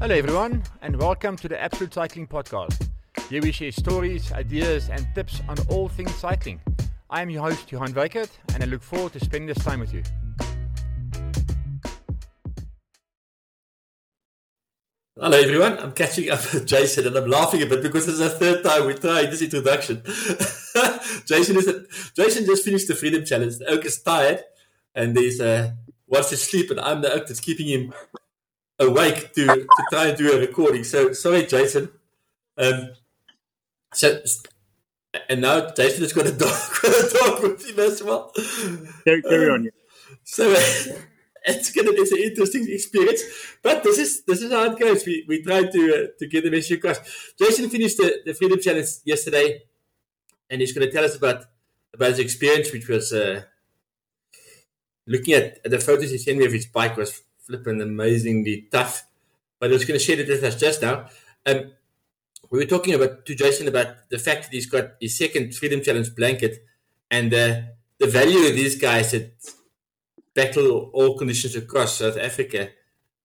Hello, everyone, and welcome to the Absolute Cycling Podcast. Here we share stories, ideas, and tips on all things cycling. I am your host, Johan Weikert, and I look forward to spending this time with you. Hello everyone, I'm catching up with Jason and I'm laughing a bit because this is the third time we tried this introduction. Jason is a, Jason just finished the Freedom Challenge. The oak is tired and he's uh, wants to sleep and I'm the oak that's keeping him awake to, to try and do a recording. So sorry Jason. Um, so and now Jason has got a dog, got a dog with him as well. Carry, carry on. Yeah. So uh, it's gonna it's an interesting experience. But this is this is how it goes. We we try to uh, to get the message across. Jason finished the, the Freedom Challenge yesterday, and he's going to tell us about about his experience, which was uh, looking at, at the photos he sent me of his bike was flipping amazingly tough. But I was going to share it with us just now. Um, we were talking about to Jason about the fact that he's got his second Freedom Challenge blanket and uh, the value of these guys that battle all conditions across South Africa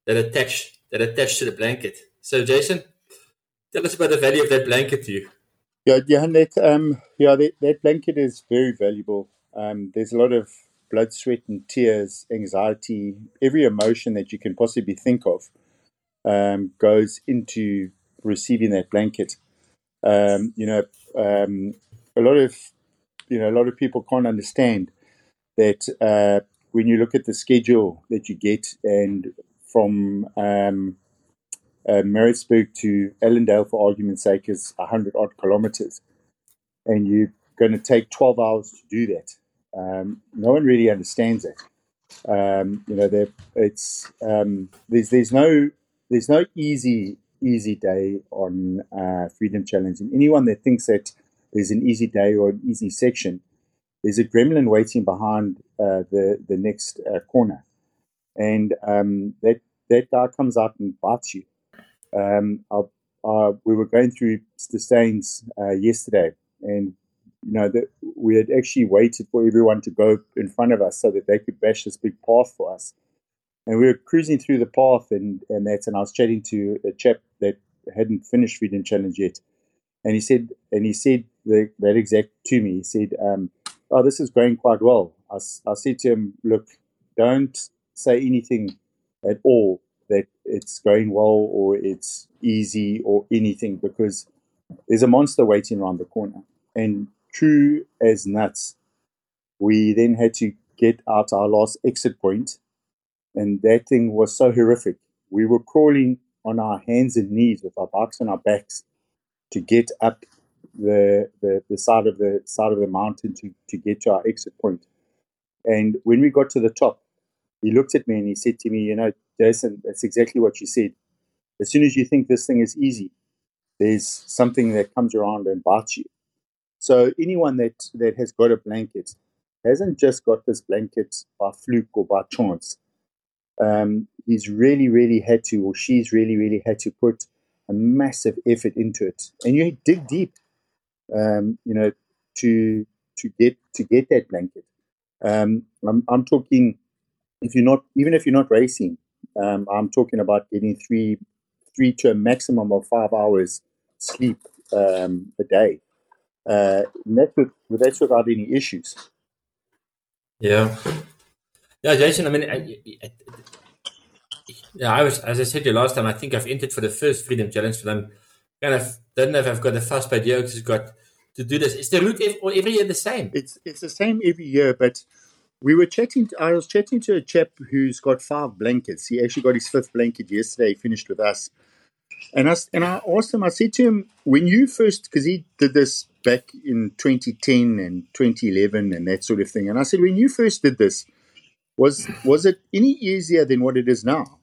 that attach that attach to the blanket. So, Jason, tell us about the value of that blanket to you. Yeah, yeah, that um, yeah, that, that blanket is very valuable. Um, there's a lot of blood, sweat, and tears, anxiety, every emotion that you can possibly think of um, goes into receiving that blanket. Um, you know, um, a lot of you know a lot of people can't understand that uh, when you look at the schedule that you get, and from um, uh, Maritzburg to Allendale, for argument's sake, is 100 odd kilometers, and you're going to take 12 hours to do that. Um, no one really understands it. Um, you know, it's um, there's there's no there's no easy easy day on uh, Freedom Challenge, and anyone that thinks that there's an easy day or an easy section there's a gremlin waiting behind uh, the the next uh, corner, and um, that that guy comes out and bites you. Um, we were going through Stettyns uh, yesterday, and you know that we had actually waited for everyone to go in front of us so that they could bash this big path for us. And we were cruising through the path, and and that, and I was chatting to a chap that hadn't finished Freedom Challenge yet, and he said, and he said the, that exact to me. He said. Um, oh, this is going quite well. I, I said to him, look, don't say anything at all that it's going well or it's easy or anything because there's a monster waiting around the corner. And true as nuts, we then had to get out our last exit point, and that thing was so horrific. We were crawling on our hands and knees with our backs on our backs to get up the, the, the side of the side of the mountain to, to get to our exit point. And when we got to the top, he looked at me and he said to me, You know, Jason, that's exactly what you said. As soon as you think this thing is easy, there's something that comes around and bites you. So anyone that, that has got a blanket hasn't just got this blanket by fluke or by chance. Um, he's really, really had to, or she's really, really had to put a massive effort into it. And you dig deep um, you know, to to get to get that blanket. Um, I'm, I'm talking if you're not even if you're not racing, um, I'm talking about getting three three to a maximum of five hours sleep um, a day. Uh, that's, with, that's without any issues. Yeah, yeah, Jason. I mean, I, I, yeah, I was as I said to you last time. I think I've entered for the first Freedom Challenge, but I'm kind of don't know if I've got the fast paid yoke has got to do this. Is the route every year the same? It's it's the same every year, but we were chatting. I was chatting to a chap who's got five blankets. He actually got his fifth blanket yesterday. He finished with us, and I and I asked him. I said to him, when you first, because he did this back in 2010 and 2011 and that sort of thing, and I said, when you first did this, was was it any easier than what it is now?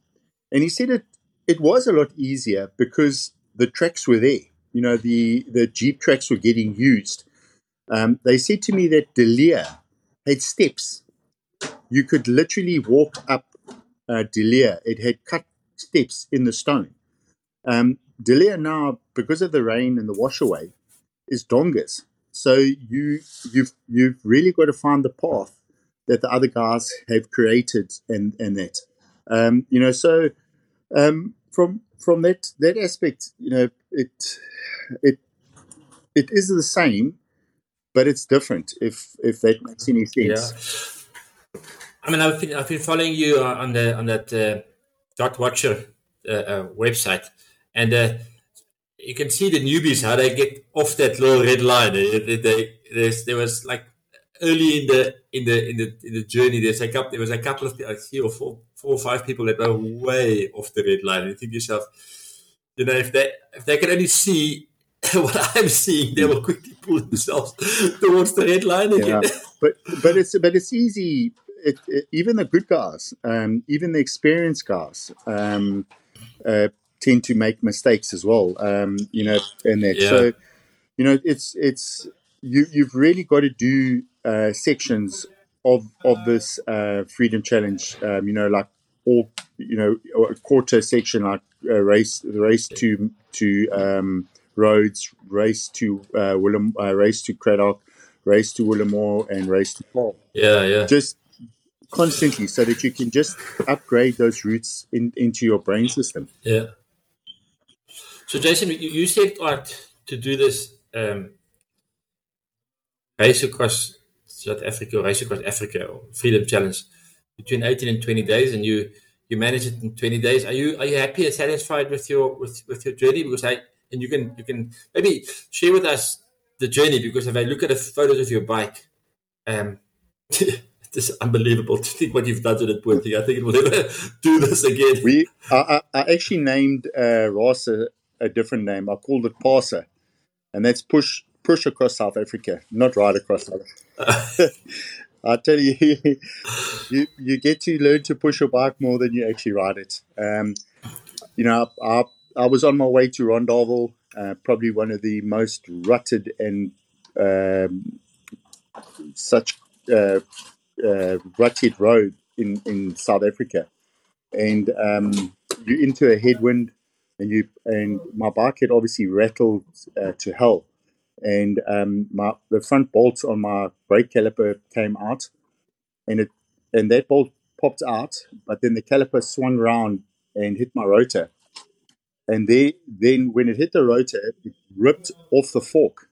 And he said it it was a lot easier because the tracks were there. You know, the, the Jeep tracks were getting used. Um, they said to me that Delia had steps. You could literally walk up uh, Delia. It had cut steps in the stone. Um, Delia now, because of the rain and the washaway, is dongas. So you you've you've really got to find the path that the other guys have created and and that. Um, you know, so um, from from that that aspect, you know, it it it is the same, but it's different. If if that makes any sense. Yeah. I mean, I've been I've been following you on the on that uh, dot watcher uh, uh, website, and uh, you can see the newbies how they get off that little red line. They, they, they, there was like early in the in the in the in the journey. There's a couple. There was a couple of like three or four, four or five people that were way off the red line. And you think to yourself, you know, if they if they can only see what I'm seeing, they will quickly pull themselves towards the red line again. Yeah. but but it's but it's easy. It, it, even the good guys, um, even the experienced guys, um, uh, tend to make mistakes as well. Um, you know, and that. Yeah. So, you know, it's it's you you've really got to do uh, sections of of this uh, freedom challenge. Um, you know, like all you know, a quarter section like uh, race the race to to um, Rhodes, race to uh, Willem, uh, race to Cradock, race to Willowmore, and race to Paarl. Yeah, yeah. Just constantly, so that you can just upgrade those routes in, into your brain system. Yeah. So, Jason, you, you said like to do this um, race across South Africa, race across Africa, or Freedom Challenge between 18 and 20 days, and you you manage it in 20 days. Are you are you happy and satisfied with your with, with your journey? Because I and you can you can maybe share with us the journey because if I look at the photos of your bike, um, it's unbelievable to think what you've done to that thing. I think it will never do this again. We I, I actually named uh, Ross a, different name. I called it PASA, and that's push push across South Africa, not ride across South Africa. I tell you, you you get to learn to push your bike more than you actually ride it. Um, you know, I, I was on my way to Rondavel, uh, probably one of the most rutted and um, such uh, uh, rutted road in, in South Africa. And um, you into a headwind, and you and my bike had obviously rattled uh, to hell, and um, my the front bolts on my brake caliper came out, and it and that bolt popped out, but then the caliper swung around and hit my rotor and they, then when it hit the rotor, it ripped off the fork.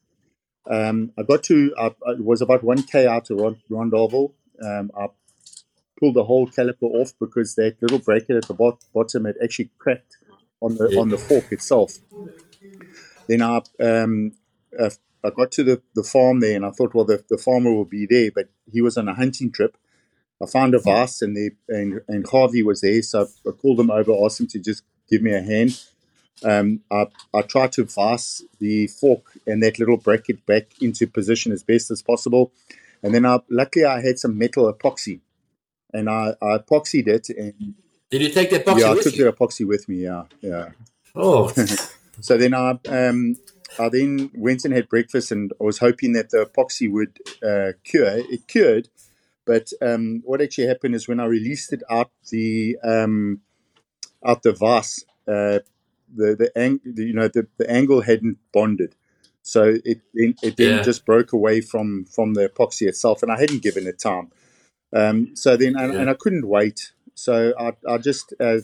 Um, I got to, I, was about 1K out to Rond- Rondavel. Um, I pulled the whole caliper off because that little bracket at the bot- bottom had actually cracked on the on the fork itself. Then I, um, I got to the, the farm there and I thought, well, the, the farmer will be there, but he was on a hunting trip. I found a vase and, they, and, and Harvey was there, so I called him over, asked him to just give me a hand um, I, I try to vise the fork and that little bracket back into position as best as possible. And then I, luckily I had some metal epoxy and I, I epoxied it. And Did you take the epoxy Yeah, I took you? the epoxy with me, yeah. yeah. Oh. so then I, um, I then went and had breakfast and I was hoping that the epoxy would uh, cure. It cured. But um, what actually happened is when I released it out the um, out the vase, uh, the the, ang- the you know the, the angle hadn't bonded, so it it, it then yeah. just broke away from from the epoxy itself, and I hadn't given it time. Um, so then and, yeah. and, I couldn't wait, so I I just uh,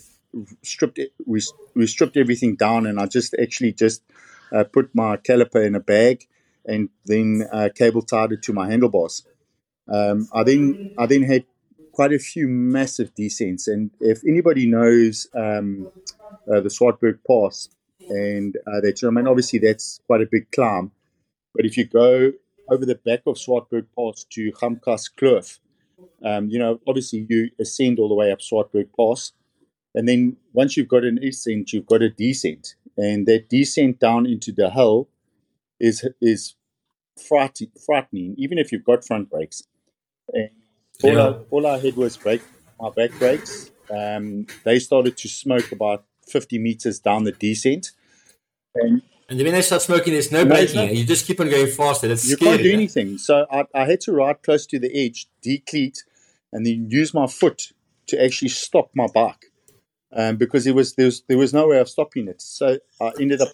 stripped it. We we stripped everything down, and I just actually just uh, put my caliper in a bag, and then uh, cable tied it to my handlebars. Um, I then I then had quite a few massive descents. And if anybody knows um, uh, the Swartberg Pass, and uh, that, I mean, obviously that's quite a big climb. But if you go over the back of Swartberg Pass to Gamkas Kloof, um, you know, obviously you ascend all the way up Swartberg Pass. And then once you've got an ascent, you've got a descent. And that descent down into the hill is is frightening, even if you've got front brakes. And all, yeah. I, all I had was brake, my back brakes. Um, they started to smoke about 50 meters down the descent. And, and when they start smoking, there's no, no braking. You just keep on going faster. That's you scary, can't do anything. So I, I had to ride close to the edge, decleat, and then use my foot to actually stop my bike. Um, because there was there was there was no way of stopping it. So I ended up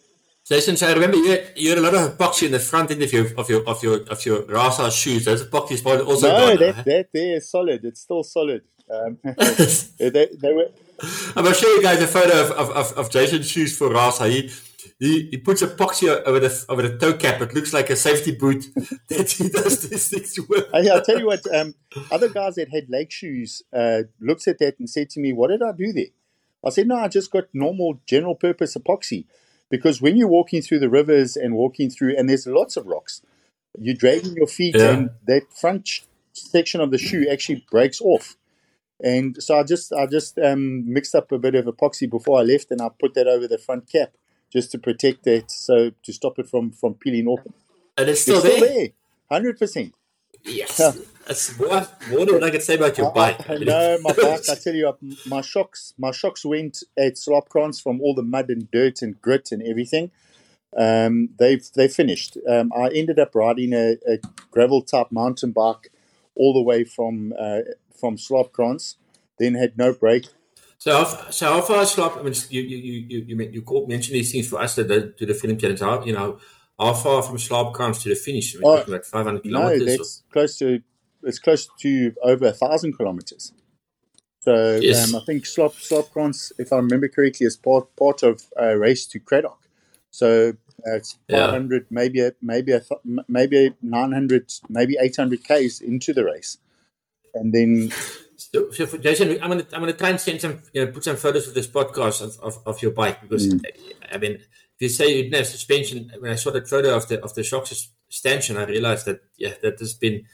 Jason, so I remember you had, you had a lot of epoxy in the front end of your of your of your of your Rasa shoes. Those epoxies also no, gone that now, that there is solid. It's still solid. Um, they, they were I'm going to show you guys a photo of, of, of, of Jason's shoes for Rasa. He, he, he puts epoxy over the over the toe cap. It looks like a safety boot that he does these things with. I'll tell you what. Um, other guys that had leg shoes uh, looked at that and said to me, "What did I do there?" I said, "No, I just got normal general purpose epoxy." Because when you're walking through the rivers and walking through, and there's lots of rocks, you're dragging your feet, Yeah. and that front section of the shoe actually breaks off. And so I just I just um, mixed up a bit of epoxy before I left, and I put that over the front cap just to protect that, so to stop it from from peeling off. And it's still it's still there. hundred percent. Yes. Yeah. That's more than what I can say about your bike. I, know my bike. I tell you, my shocks, my shocks went at Slaapkrantz from all the mud and dirt and grit and everything. Um, they've they finished. Um, I ended up riding a, a gravel type mountain bike all the way from uh, from Slaapkrantz. Then had no brake. So how, so how far slop? I mean, you you you you you, men- you called, mentioned these things for us to the to the film challenge. How you know how far from Slop comes to the finish? We're Oh, talking about 500 No, kilometers. that's close to it's close to over a thousand kilometers. So Yes. um, I think Slop Slaapkrantz, if I remember correctly, is part part of a race to Cradock. So uh, it's Yeah. 500, maybe a, maybe a, th- maybe 900, maybe 800 k's into the race, and then So, so for Jason, I'm gonna I'm gonna try and send some you know put some photos of this podcast of, of, of your bike because Mm. I mean if you say you didn't have suspension when I saw that photo of the of the shock suspension I realized that yeah that has been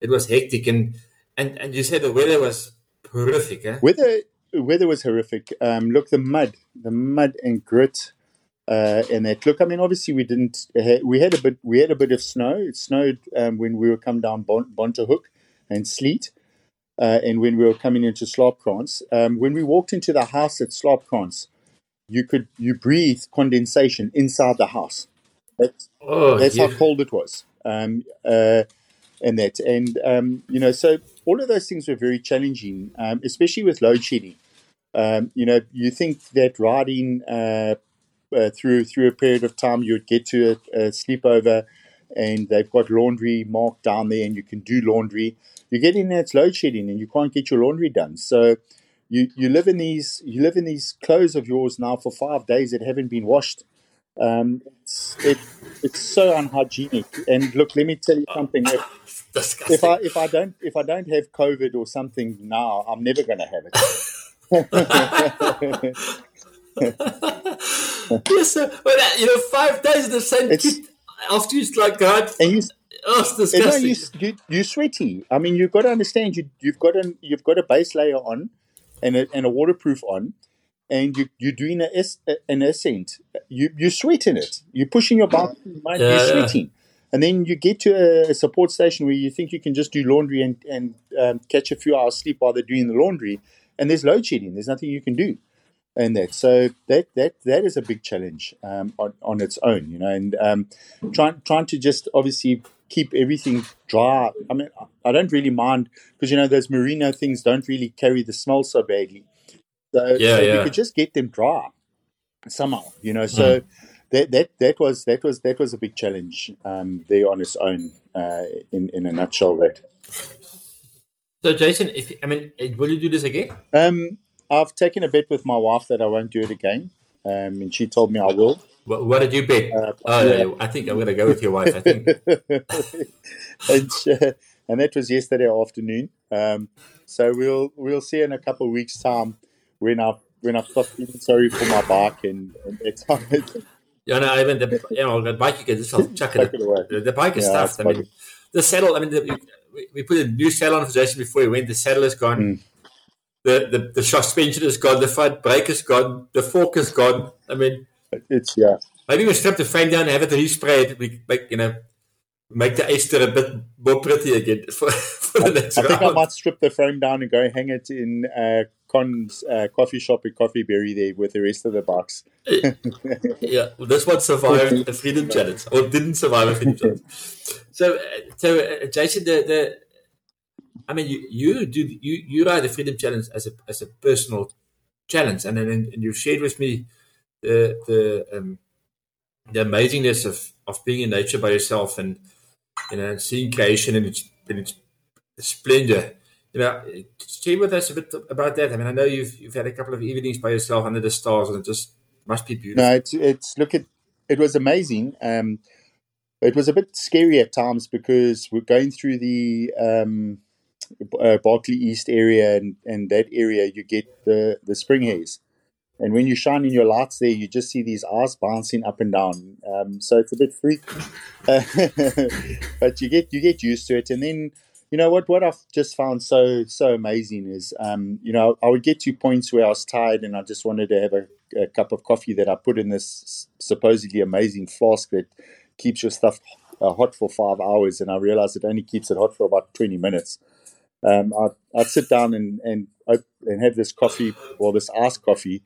it was hectic and and and you said the weather was horrific eh? weather weather was horrific. Um, look, the mud, the mud and grit, uh, and that. Look, I mean, obviously we didn't. Ha- we had a bit. We had a bit of snow. It snowed um, when we were come down bon- Bonterhoek and sleet, uh, and when we were coming into Slaapkrantz. Um, when we walked into the house at Slaapkrantz, you could you breathe condensation inside the house. That's oh that's yeah. how cold it was. Um, uh, and that, and um, you know, so all of those things were very challenging, um, especially with load shedding. Um, you know, you think that riding uh, uh, through through a period of time, you'd get to a, a sleepover, and they've got laundry marked down there, and you can do laundry. You get in there, it's load shedding, and you can't get your laundry done. So you you live in these you live in these clothes of yours now for five days that haven't been washed. Um, it's, it, it's so unhygienic. And look, let me tell you something. If, if I if I don't if I don't have COVID or something now, I'm never going to have it. yes, sir. Uh, you know, five days in the same It's- after you like God. And you, Oh, it's you know, disgusting. you, you you're sweaty. I mean, you've got to understand. You you've got a you've got a base layer on, and a, and a waterproof on, and you you're doing a, an ascent. You you sweat in it. You're pushing your bike. Yeah, you're yeah. sweating. And then you get to a, a support station where you think you can just do laundry and, and um, catch a few hours sleep while they're doing the laundry, and there's load shedding. There's nothing you can do, and that so that that that is a big challenge um, on on its own, you know. And um, trying trying to just obviously keep everything dry. I mean, I don't really mind because you know those merino things don't really carry the smell so badly. So, Yeah, so yeah. we could just get them dry somehow, you know. So that that that was that was that was a big challenge um, there on its own. Uh, in in a nutshell, that. So, Jason, if I mean, uh, will you do this again? Um, I've taken a bet with my wife that I won't do it again, um, and she told me I will. What, what did you bet? Uh, oh, yeah. I think I'm going to go with your wife. I think. and, uh, and that was yesterday afternoon. Um, so we'll we'll see in a couple of weeks' time when I when I stop feeling sorry for my bike and, and it's Yeah, no, I mean, the, you know, the bike, you can just chuck it. it away. The, the bike is Yeah, stuffed. I mean, the saddle, I mean, the, we, we put a new saddle on for Jason before he went. The saddle is gone. Mm. The, the the suspension is gone. The front brake is gone. The fork is gone. I mean, it's yeah. maybe we strip the frame down and have it resprayed. We make, you know, make the Easter a bit more pretty again for, for the next I think I might strip the frame down and go hang it in uh, Con's uh, coffee shop at Coffee Berry there with the rest of the box. Yeah, well, this one survived the Freedom Challenge, or didn't survive the Freedom Challenge. So, uh, so uh, Jason, the, the I mean, you, you do you you ride the Freedom Challenge as a as a personal challenge, and then and you shared with me the the um, the amazingness of of being in nature by yourself, and you know, seeing creation and its its splendor. you know, share with us a bit about that. I mean, I know you've you've had a couple of evenings by yourself under the stars, and it just must be beautiful. No, it's it's look at it was amazing. Um, it was a bit scary at times because we're going through the um, uh, Barkly East area, and, and that area you get the the springhares, and when you shine in your lights there, you just see these eyes bouncing up and down. Um, so it's a bit freaky, but you get you get used to it, and then you know what what I've just found so so amazing is um, you know I would get to points where I was tired and I just wanted to have a, a, cup of coffee that I put in this supposedly amazing flask that keeps your stuff uh, hot for five hours, and I realized it only keeps it hot for about twenty minutes. Um, I'd, I'd sit down and and and have this coffee or this iced coffee,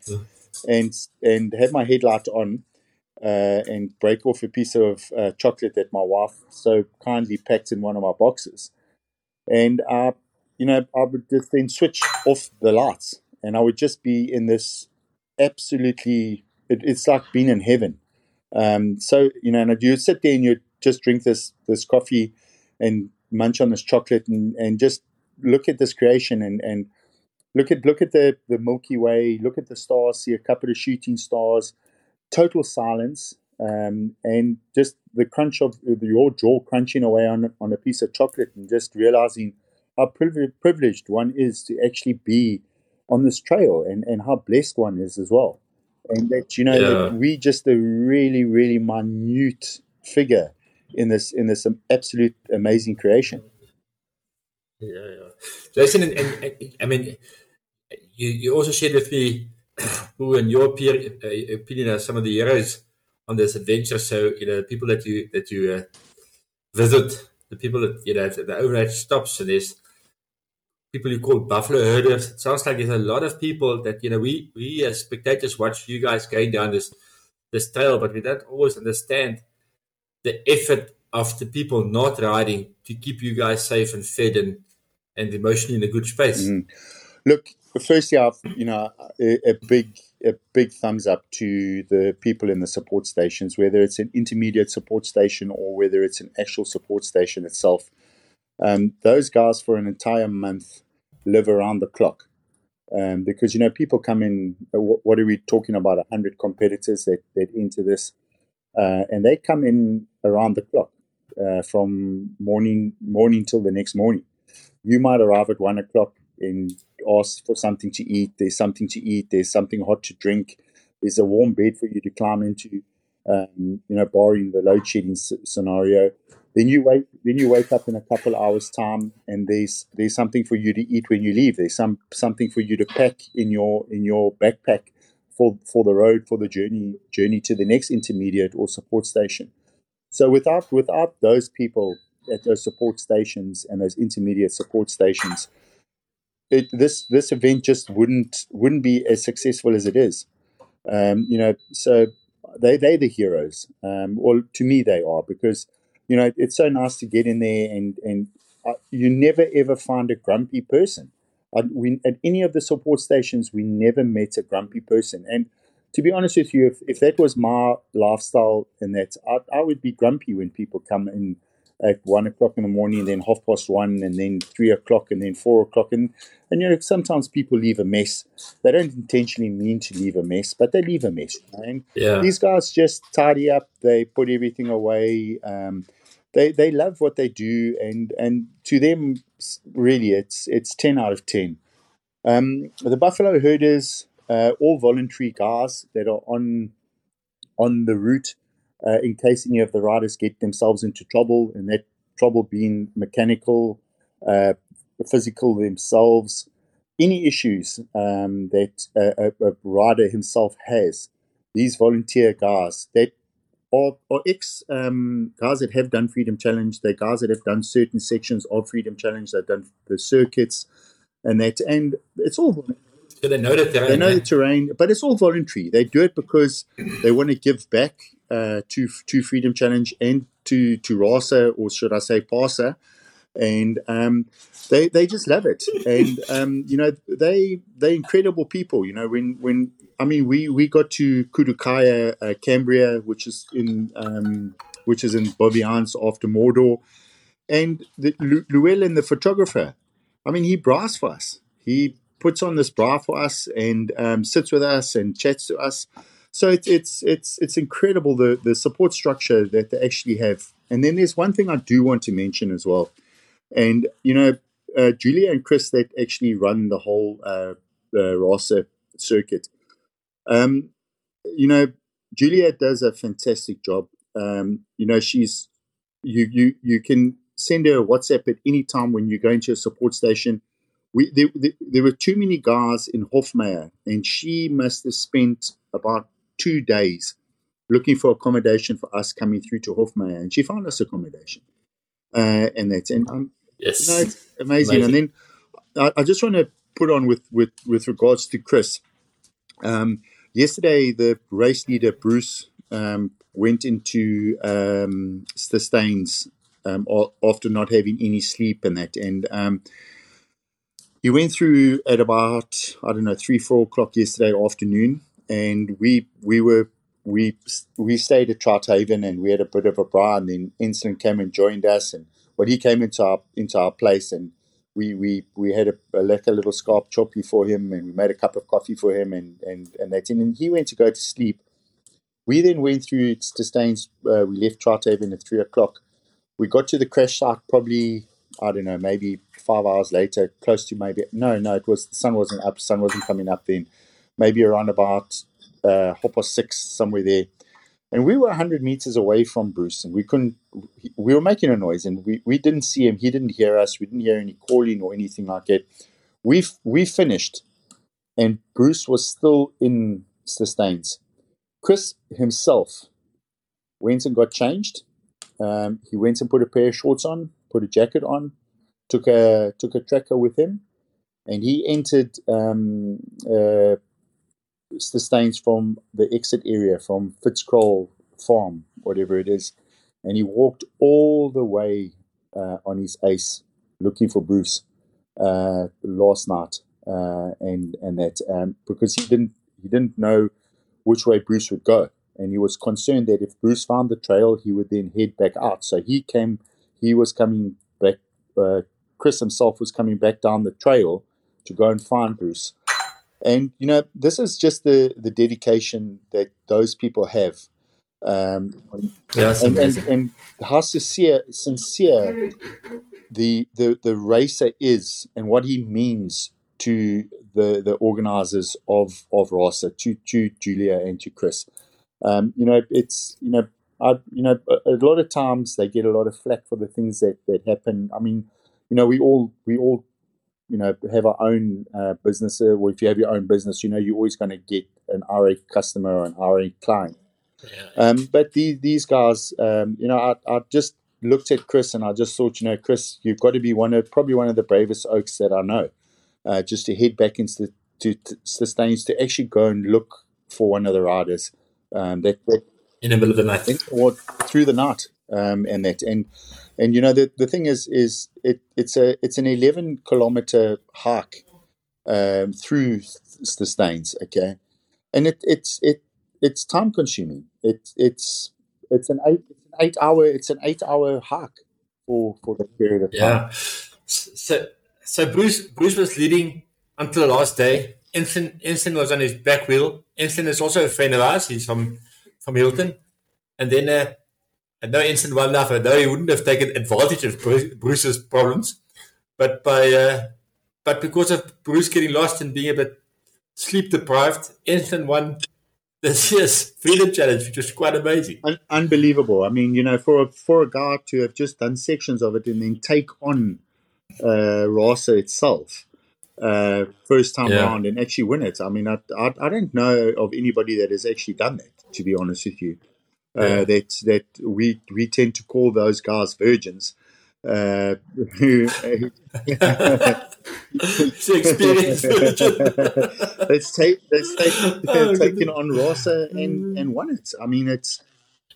and and have my headlight on. Uh, and break off a piece of uh, chocolate that my wife so kindly packed in one of my boxes and uh, you know, I would just then switch off the lights, and I would just be in this absolutely. It, it's like being in heaven. Um, so you know, and you'd sit there and you'd just drink this this coffee and munch on this chocolate and, and just look at this creation and, and look at look at the, the Milky Way, look at the stars, see a couple of shooting stars, total silence, um, and just the crunch of your jaw crunching away on on a piece of chocolate, and just realizing how privileged one is to actually be on this trail, and and how blessed one is as well, and that you know yeah. that we just a really really minute figure in this in this absolute amazing creation. Yeah. Jason, and, and, and I mean, you you also shared with me who, in your uh, opinion, are some of the heroes on this adventure. So you know, people that you that you uh, visit, the people that you know the overnight stops, and there's people you call buffalo herders. It sounds like there's a lot of people that you know we we as spectators watch you guys going down this this trail, but we don't always understand the effort of the people not riding to keep you guys safe and fed and and emotionally in a good space. Mm. Look, firstly, I've you know a, a big a big thumbs up to the people in the support stations, whether it's an intermediate support station or whether it's an actual support station itself. Um, those guys for an entire month live around the clock. Um, because you know people come in. Uh, what are we talking about? Hundred competitors that that enter this, uh, and they come in around the clock uh, from morning morning till the next morning. You might arrive at one o'clock and ask for something to eat. There's something to eat. There's something hot to drink. There's a warm bed for you to climb into. Um, you know, barring the load shedding scenario. Then you wake. Then you wake up in a couple hours' time, and there's there's something for you to eat when you leave. There's some something for you to pack in your in your backpack for for the road for the journey journey to the next intermediate or support station. So without without those people at those support stations and those intermediate support stations, it, this this event just wouldn't wouldn't be as successful as it is. Um, you know, so they they're the heroes. Um, well, to me, they are because you know it's so nice to get in there and and uh, you never ever find a grumpy person. We, at any of the support stations, we never met a grumpy person. And to be honest with you, if, if that was my lifestyle and that, I, I would be grumpy when people come in at one o'clock in the morning, and then half past one, and then three o'clock, and then four o'clock, and and you know sometimes people leave a mess. They don't intentionally mean to leave a mess, but they leave a mess. And yeah. these guys just tidy up. They put everything away. Um, they they love what they do, and and to them, really, it's it's ten out of ten. Um, the Buffalo Herders, uh, all voluntary guys that are on on the route uh, in case any of the riders get themselves into trouble, and that trouble being mechanical, uh, physical themselves, any issues um, that a, a, rider himself has. These volunteer guys that are ex um, guys that have done Freedom Challenge, they're guys that have done certain sections of Freedom Challenge, they've done the circuits and that, and it's all so they know the terrain. They know the terrain, but it's all voluntary. They do it because they want to give back uh, to to Freedom Challenge and to to RASA, or should I say PASA, and um, they they just love it. And um, you know they they incredible people. You know when when I mean we we got to Kudukaya, uh, Cambria, which is in um, which is in Baviaans after Mordor, and the Llewellyn, the photographer I mean, he brass for us. He puts on this bra for us and um, sits with us and chats to us. So it's it's it's it's incredible the the support structure that they actually have. And then there's one thing I do want to mention as well, and you know, uh, Julia and Chris that actually run the whole uh, the RASA circuit. Um, you know, Julia does a fantastic job. Um, you know, she's you you you can send her a WhatsApp at any time when you go into a support station. We there, there, there were too many guys in Hofmeyr, and she must have spent about two days looking for accommodation for us coming through to Hofmeyr, and she found us accommodation. Uh, and that's and um, yes, you know, it's amazing. amazing. And then I, I, just want to put on with with with regards to Chris. Um, yesterday, the race leader Bruce um, went into um, Stettyns um, after not having any sleep and that. And um, he went through at about I don't know three four o'clock yesterday afternoon, and we we were we we stayed at Trouthaven and we had a bit of a bra, and then Enslin came and joined us, and but he came into our into our place and. We, we, we had a, a, like a little scarp choppy for him and we made a cup of coffee for him and, and, and that and he went to go to sleep we then went through to Stettyns. Uh, we left Trouthaven at three o'clock. We got to the crash site probably I don't know maybe five hours later, close to maybe no no it was the sun wasn't up, sun wasn't coming up then. Maybe around about uh, half six somewhere there, and we were hundred meters away from Bruce, and we couldn't. We were making a noise, and we, we didn't see him. He didn't hear us. We didn't hear any calling or anything like that. We we finished, and Bruce was still in Stettyns Chris himself went and got changed. Um, he went and put a pair of shorts on, put a jacket on, took a took a tracker with him, and he entered um, uh, the Stettyns from the exit area from Fitzcroll Farm, whatever it is, and he walked all the way uh, on his ace looking for Bruce uh, last night, uh, and and that um, because he didn't he didn't know which way Bruce would go. And he was concerned that if Bruce found the trail, he would then head back out. So he came, he was coming back, uh, Chris himself was coming back down the trail to go and find Bruce. And, you know, this is just the, the dedication that those people have. Um, yeah, and, and, and, how sincere, sincere the, the, the racer is and what he means to the the organizers of of RASA, to to Julia and to Chris. Um, you know, it's you know, I you know, a, a, lot of times they get a lot of flack for the things that that happen. I mean, you know, we all we all you know have our own uh, business, or if you have your own business, you know, you're always going to get an RA customer or an RA client. Yeah. Um, but these these guys, um, you know, I, I just looked at Chris and I just thought, you know, Chris, you've got to be one of probably one of the bravest oaks that I know uh, just to head back into the to, to Stettyns to actually go and look for one of the riders um, that, that in the middle of the night or through the night um, and that and and you know the the thing is is it it's a it's an 11 kilometer hike um, through the Stettyns okay and it it's it it's time consuming it it's it's an eight it's an eight hour it's an eight hour hike for for the period of time yeah so so Bruce Bruce was leading until the last day. Enslin Enslin was on his back wheel. Enslin is also a friend of ours. He's from from Hilton. And then uh, I know instant enough. I know he wouldn't have taken advantage of Bruce's problems, but by uh, but because of Bruce getting lost and being a bit sleep deprived, Enslin won this year's Freedom Challenge, which was quite amazing. Un- unbelievable. I mean, you know, for a, for a guy to have just done sections of it and then take on uh, RASA itself uh, first time yeah. around and actually win it. I mean, I, I, I don't know of anybody that has actually done that. To be honest with you, uh, yeah. that that we we tend to call those guys virgins. Uh, who, experience let's take let's take oh, taken on RASA and and won it. I mean, it's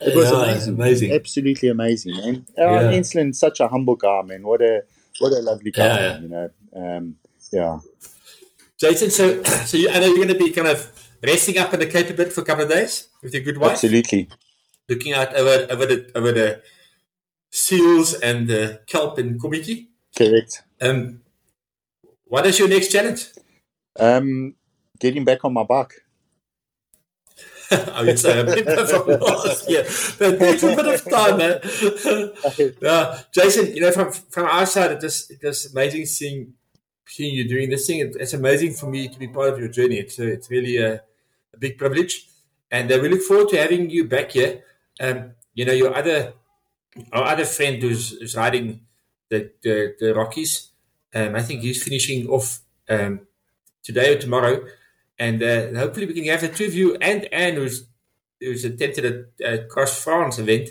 it was yeah, amazing. amazing, absolutely amazing. And Aaron yeah. Such a humble guy, man. What a what a lovely guy, yeah. you know. Um, yeah. Jason, so so you, I know you're going to be kind of resting up in the Cape a bit for a couple of days with your good wife. Absolutely. Looking at over over the over the seals and the kelp in Kommetjie. Correct. Um, What is your next challenge? Um, getting back on my bike. I would say a bit from last year. That takes a bit of time, man. Jason, you know, from from our side, it just it was amazing seeing seeing you doing this thing. It, it's amazing for me to be part of your journey. It's it's really a, a big privilege, and uh, we look forward to having you back here. Um, you know, your other our other friend who's, who's riding the the, the Rockies. Um, I think he's finishing off um, today or tomorrow and uh, hopefully we can have the two of you and Anne, who's, who's attended a, a Cross France event,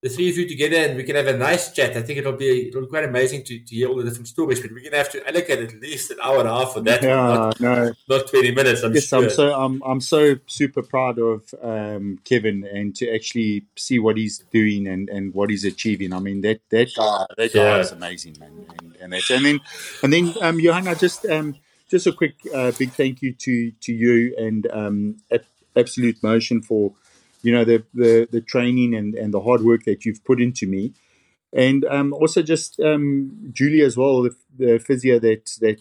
the three of you together, and we can have a nice chat. I think it'll be it'll be quite amazing to, to hear all the different stories, but we're going to have to allocate at least an hour and a half for that. Yeah, not, no. not 20 minutes, I'm yes, sure. I'm so I'm I'm so super proud of um, Kevin and to actually see what he's doing and, and what he's achieving. I mean that that guy that guy Yeah. is amazing, man. And, and that's and then and then um, Johanna, just um, just a quick uh, big thank you to to you and um, Absolute Motion for you know the, the the training and and the hard work that you've put into me. And um, also just um, Julie as well, the, the physio that that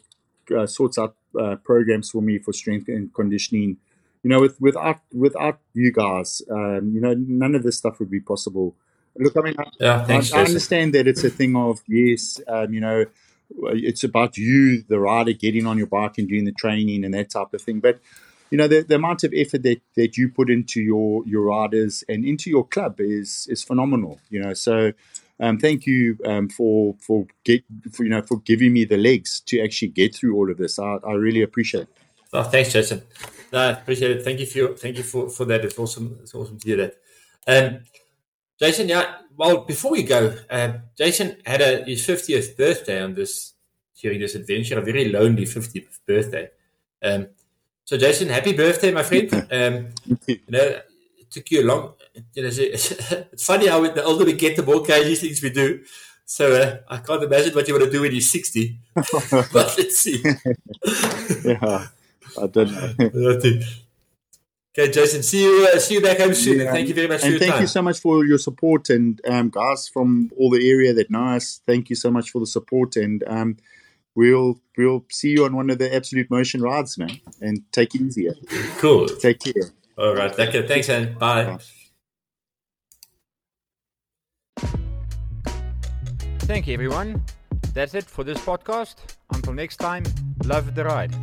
uh, sorts out uh, programs for me for strength and conditioning. You know, with without without you guys, um, you know, none of this stuff would be possible. Look, I mean, I, yeah, thanks, I, I understand that it's a thing of yes, um, you know, it's about you, the rider, getting on your bike and doing the training and that type of thing. But you know, the, the amount of effort that, that you put into your your riders and into your club is is phenomenal. You know, so um, thank you um, for for get for, you know for giving me the legs to actually get through all of this. I, I really appreciate it. Oh, thanks, Jason. No, I appreciate it. Thank you for your, thank you for, for that. It's awesome. It's awesome to hear that. Um, Jason, yeah. Well, before we go, um, Jason had a, his fiftieth birthday on this during this adventure. A very lonely fiftieth birthday. Um, so, Jason, happy birthday, my friend. Um, you know, it took you a long. You know, it's, funny how the older we get, the more crazy things we do. So uh, I can't imagine what you want to do when you're sixty. but let's see. yeah, I don't know. Okay, Jason. See you. Uh, see you back home soon. And thank you very much for And thank time. you so much for your support and um, guys from all the area that know us. Thank you so much for the support and um, we'll we'll see you on one of the Absolute Motion rides, man. And take it easy. eh? Cool. Take care. All right. Okay. Thanks, and bye. Bye. Thank you, everyone. That's it for this podcast. Until next time, love the ride.